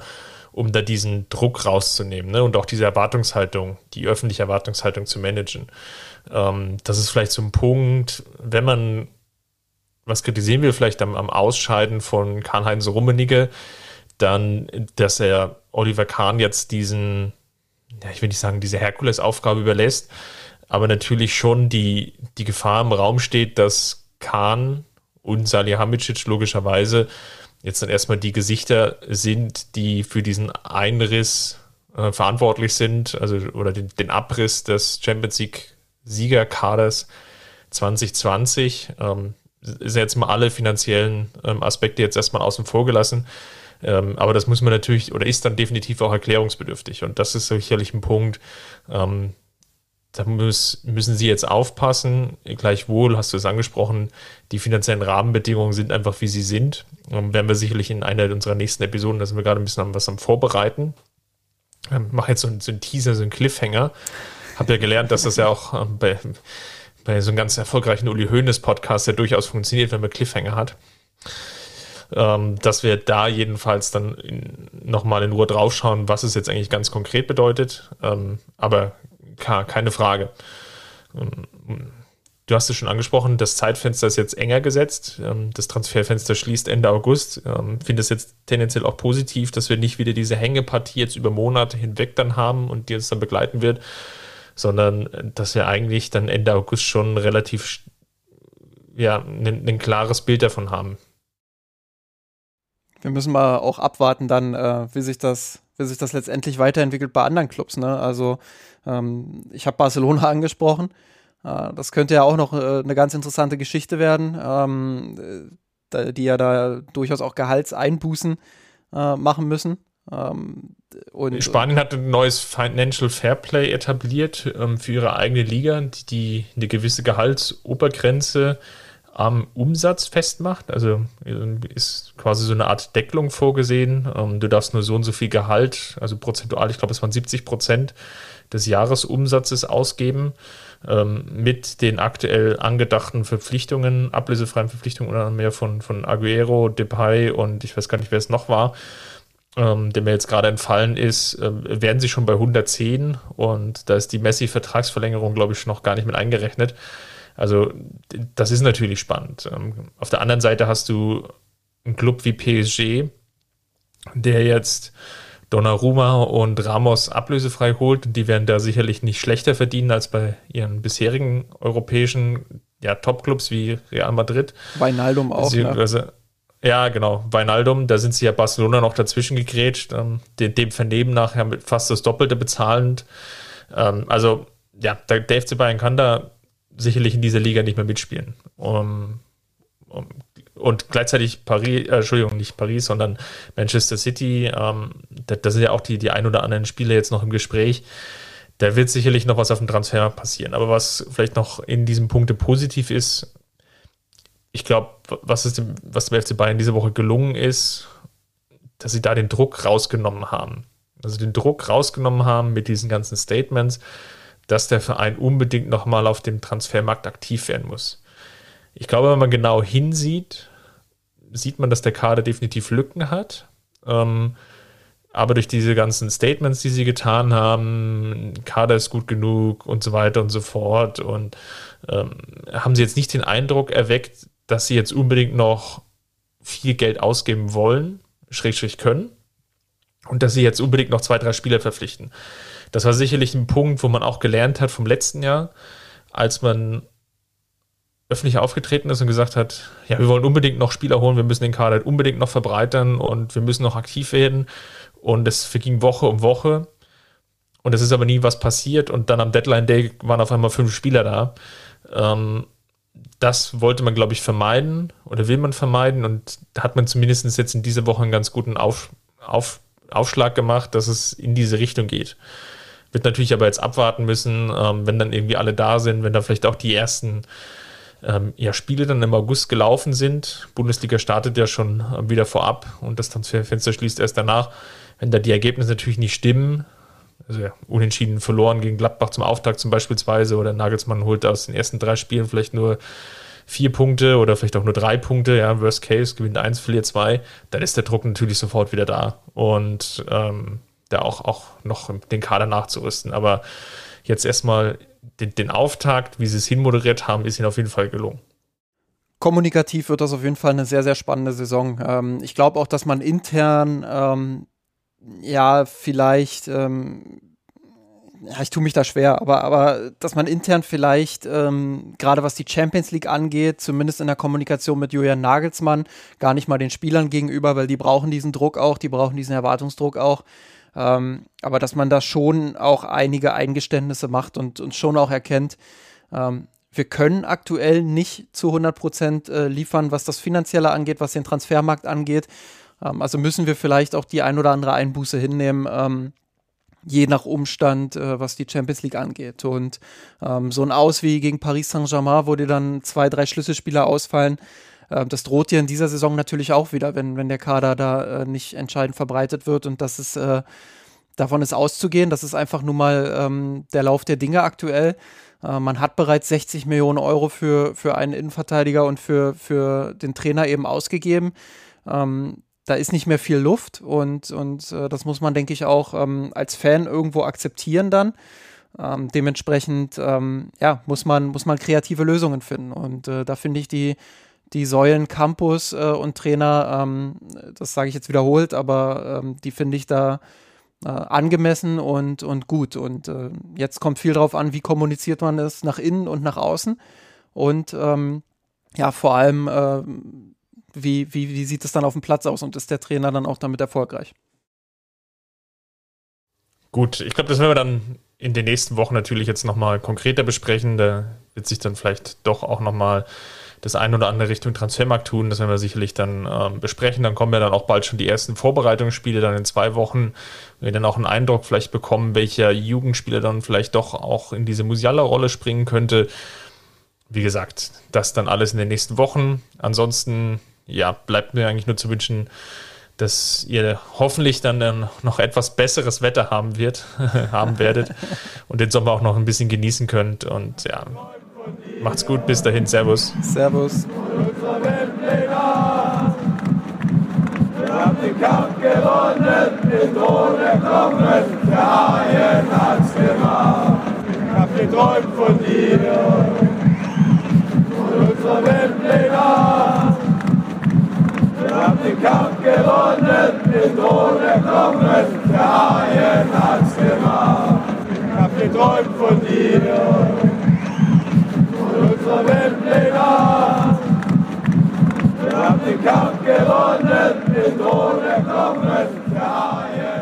um da diesen Druck rauszunehmen ne? und auch diese Erwartungshaltung, die öffentliche Erwartungshaltung zu managen. Ähm, das ist vielleicht so ein Punkt, wenn man was kritisieren wir vielleicht am, am Ausscheiden von Karl-Heinz Rummenigge, dann, dass er Oliver Kahn jetzt diesen, ja, ich will nicht sagen, diese Herkulesaufgabe überlässt, aber natürlich schon die, die Gefahr im Raum steht, dass Kahn und Salihamidzic logischerweise jetzt dann erstmal die Gesichter sind, die für diesen Einriss äh, verantwortlich sind, also oder den, den Abriss des Champions League Siegerkaders 2020. Ähm, ist jetzt mal alle finanziellen ähm, Aspekte jetzt erstmal außen vor gelassen. Ähm, aber das muss man natürlich oder ist dann definitiv auch erklärungsbedürftig. Und das ist sicherlich ein Punkt, ähm, da muss, müssen Sie jetzt aufpassen. Gleichwohl, hast du es angesprochen, die finanziellen Rahmenbedingungen sind einfach, wie sie sind. Ähm, werden wir sicherlich in einer unserer nächsten Episoden, da sind wir gerade ein bisschen was am Vorbereiten. Ähm, mache jetzt so, so einen Teaser, so einen Cliffhanger. Hab ja gelernt, dass das ja auch ähm, bei bei so einem ganz erfolgreichen Uli Hoeneß Podcast, der durchaus funktioniert, wenn man Cliffhanger hat. Ähm, dass wir da jedenfalls dann nochmal in Ruhe draufschauen, was es jetzt eigentlich ganz konkret bedeutet. Ähm, aber keine Frage. Du hast es schon angesprochen, das Zeitfenster ist jetzt enger gesetzt. Ähm, das Transferfenster schließt Ende August. Ähm, finde es jetzt tendenziell auch positiv, dass wir nicht wieder diese Hängepartie jetzt über Monate hinweg dann haben und die uns dann begleiten wird, sondern äh, dass wir eigentlich dann Ende August schon relativ ja, ein, ein klares Bild davon haben. Wir müssen mal auch abwarten dann, äh, wie sich das wie sich das letztendlich weiterentwickelt bei anderen Clubs. Ne? Also ähm, ich habe Barcelona angesprochen. Äh, das könnte ja auch noch äh, eine ganz interessante Geschichte werden, ähm, äh, die ja da durchaus auch Gehaltseinbußen äh, machen müssen. Ähm, und, Spanien hat ein neues Financial Fairplay etabliert ähm, für ihre eigene Liga, die, die eine gewisse Gehaltsobergrenze am Umsatz festmacht. Also ist quasi so eine Art Deckelung vorgesehen. Ähm, du darfst nur so und so viel Gehalt, also prozentual, ich glaube, es waren 70 Prozent des Jahresumsatzes ausgeben. Ähm, mit den aktuell angedachten Verpflichtungen, ablösefreien Verpflichtungen oder mehr von, von Aguero, Depay und ich weiß gar nicht, wer es noch war, ähm, der mir jetzt gerade entfallen ist, äh, werden sie schon bei 110 und da ist die Messi-Vertragsverlängerung, glaube ich, noch gar nicht mit eingerechnet. Also das ist natürlich spannend. Ähm, auf der anderen Seite hast du einen Club wie PSG, der jetzt Donnarumma und Ramos ablösefrei holt. Die werden da sicherlich nicht schlechter verdienen als bei ihren bisherigen europäischen ja, Top-Clubs wie Real Madrid. Weinaldum auch. Ne? Ja, genau. Weinaldum, da sind sie ja Barcelona noch dazwischen gegrätscht. Ähm, dem, dem Vernehmen nach ja fast das Doppelte bezahlend. Ähm, also, ja, der, der FC Bayern kann da sicherlich in dieser Liga nicht mehr mitspielen. Um, um, und gleichzeitig Paris, äh, Entschuldigung, nicht Paris, sondern Manchester City, ähm, da, da, sind ja auch die, die ein oder anderen Spiele jetzt noch im Gespräch. Da wird sicherlich noch was auf dem Transfer passieren. Aber was vielleicht noch in diesem Punkte positiv ist, ich glaube, was, ist was dem FC Bayern diese Woche gelungen ist, dass sie da den Druck rausgenommen haben. Also den Druck rausgenommen haben mit diesen ganzen Statements dass der Verein unbedingt nochmal auf dem Transfermarkt aktiv werden muss. Ich glaube, wenn man genau hinsieht, sieht man, dass der Kader definitiv Lücken hat. Ähm, aber durch diese ganzen Statements, die sie getan haben, Kader ist gut genug und so weiter und so fort, und ähm, haben sie jetzt nicht den Eindruck erweckt, dass sie jetzt unbedingt noch viel Geld ausgeben wollen, schrägstrich können, und dass sie jetzt unbedingt noch zwei, drei Spieler verpflichten. Das war sicherlich ein Punkt, wo man auch gelernt hat vom letzten Jahr, als man öffentlich aufgetreten ist und gesagt hat, ja, wir wollen unbedingt noch Spieler holen, wir müssen den Kader unbedingt noch verbreitern und wir müssen noch aktiv werden. Und es verging Woche um Woche. Und es ist aber nie was passiert. Und dann am Deadline Day waren auf einmal fünf Spieler da. Ähm, das wollte man, glaube ich, vermeiden oder will man vermeiden. Und da hat man zumindest jetzt in dieser Woche einen ganz guten Auf, Auf, Aufschlag gemacht, dass es in diese Richtung geht. Wird natürlich aber jetzt abwarten müssen, ähm, wenn dann irgendwie alle da sind, wenn da vielleicht auch die ersten ähm, ja, Spiele dann im August gelaufen sind. Bundesliga startet ja schon äh, wieder vorab und das Transferfenster schließt erst danach. Wenn da die Ergebnisse natürlich nicht stimmen, also ja, unentschieden verloren gegen Gladbach zum Auftakt zum Beispielsweise oder Nagelsmann holt aus den ersten drei Spielen vielleicht nur vier Punkte oder vielleicht auch nur drei Punkte, ja, Worst Case, gewinnt eins, verliert zwei, dann ist der Druck natürlich sofort wieder da. Und ähm, da auch, auch noch den Kader nachzurüsten. Aber jetzt erstmal den, den Auftakt, wie sie es hinmoderiert haben, ist ihnen auf jeden Fall gelungen kommunikativ wird das auf jeden Fall eine sehr, sehr spannende Saison. Ähm, ich glaube auch, dass man intern ähm, ja vielleicht, ähm, ja, ich tue mich da schwer, aber, aber dass man intern vielleicht, ähm, gerade was die Champions League angeht, zumindest in der Kommunikation mit Julian Nagelsmann, gar nicht mal den Spielern gegenüber, weil die brauchen diesen Druck auch, die brauchen diesen Erwartungsdruck auch, ähm, aber dass man da schon auch einige Eingeständnisse macht und, und schon auch erkennt, ähm, wir können aktuell nicht zu 100 Prozent äh, liefern, was das Finanzielle angeht, was den Transfermarkt angeht. Ähm, also müssen wir vielleicht auch die ein oder andere Einbuße hinnehmen, ähm, je nach Umstand, äh, was die Champions League angeht. Und ähm, so ein Aus wie gegen Paris Saint-Germain, wo dir dann zwei, drei Schlüsselspieler ausfallen, äh, das droht dir in dieser Saison natürlich auch wieder, wenn, wenn der Kader da äh, nicht entscheidend verbreitet wird und das ist, äh, davon ist auszugehen. Das ist einfach nur mal ähm, der Lauf der Dinge aktuell. Äh, man hat bereits 60 Millionen Euro für, für einen Innenverteidiger und für, für den Trainer eben ausgegeben. Ähm, da ist nicht mehr viel Luft und, und das muss man, denke ich, auch ähm, als Fan irgendwo akzeptieren dann. Ähm, dementsprechend ähm, ja, muss, man, muss man kreative Lösungen finden. Und äh, da finde ich die, die Säulen Campus äh, und Trainer, ähm, das sage ich jetzt wiederholt, aber ähm, die finde ich da äh, angemessen und, und gut. Und äh, jetzt kommt viel darauf an, wie kommuniziert man es nach innen und nach außen. Und ähm, ja, vor allem, äh, wie, wie, wie sieht es dann auf dem Platz aus und ist der Trainer dann auch damit erfolgreich? Gut, ich glaube, das werden wir dann in den nächsten Wochen natürlich jetzt nochmal konkreter besprechen. Da wird sich dann vielleicht doch auch nochmal das ein oder andere Richtung Transfermarkt tun. Das werden wir sicherlich dann ähm, besprechen. Dann kommen ja dann auch bald schon die ersten Vorbereitungsspiele, dann in zwei Wochen. Wir dann auch einen Eindruck vielleicht bekommen, welcher Jugendspieler dann vielleicht doch auch in diese Musiala-Rolle springen könnte. Wie gesagt, das dann alles in den nächsten Wochen. Ansonsten, ja, bleibt mir eigentlich nur zu wünschen, dass ihr hoffentlich dann noch etwas besseres Wetter haben wird, haben werdet und den Sommer auch noch ein bisschen genießen könnt. Und ja, Macht's gut, bis dahin, Servus. Servus. Wir haben den Kampf gewonnen, den Thron erklommen, der Haien hat's gemacht. Ich hab geträumt von dir, von unserer Weltpläne. Wir haben den Kampf gewonnen, den Thron erklommen, der Haien hat's gemacht. Ich hab geträumt von dir unsere Weltpläne. Wir haben den Kampf gewonnen, mit ohne Knochen der Haie.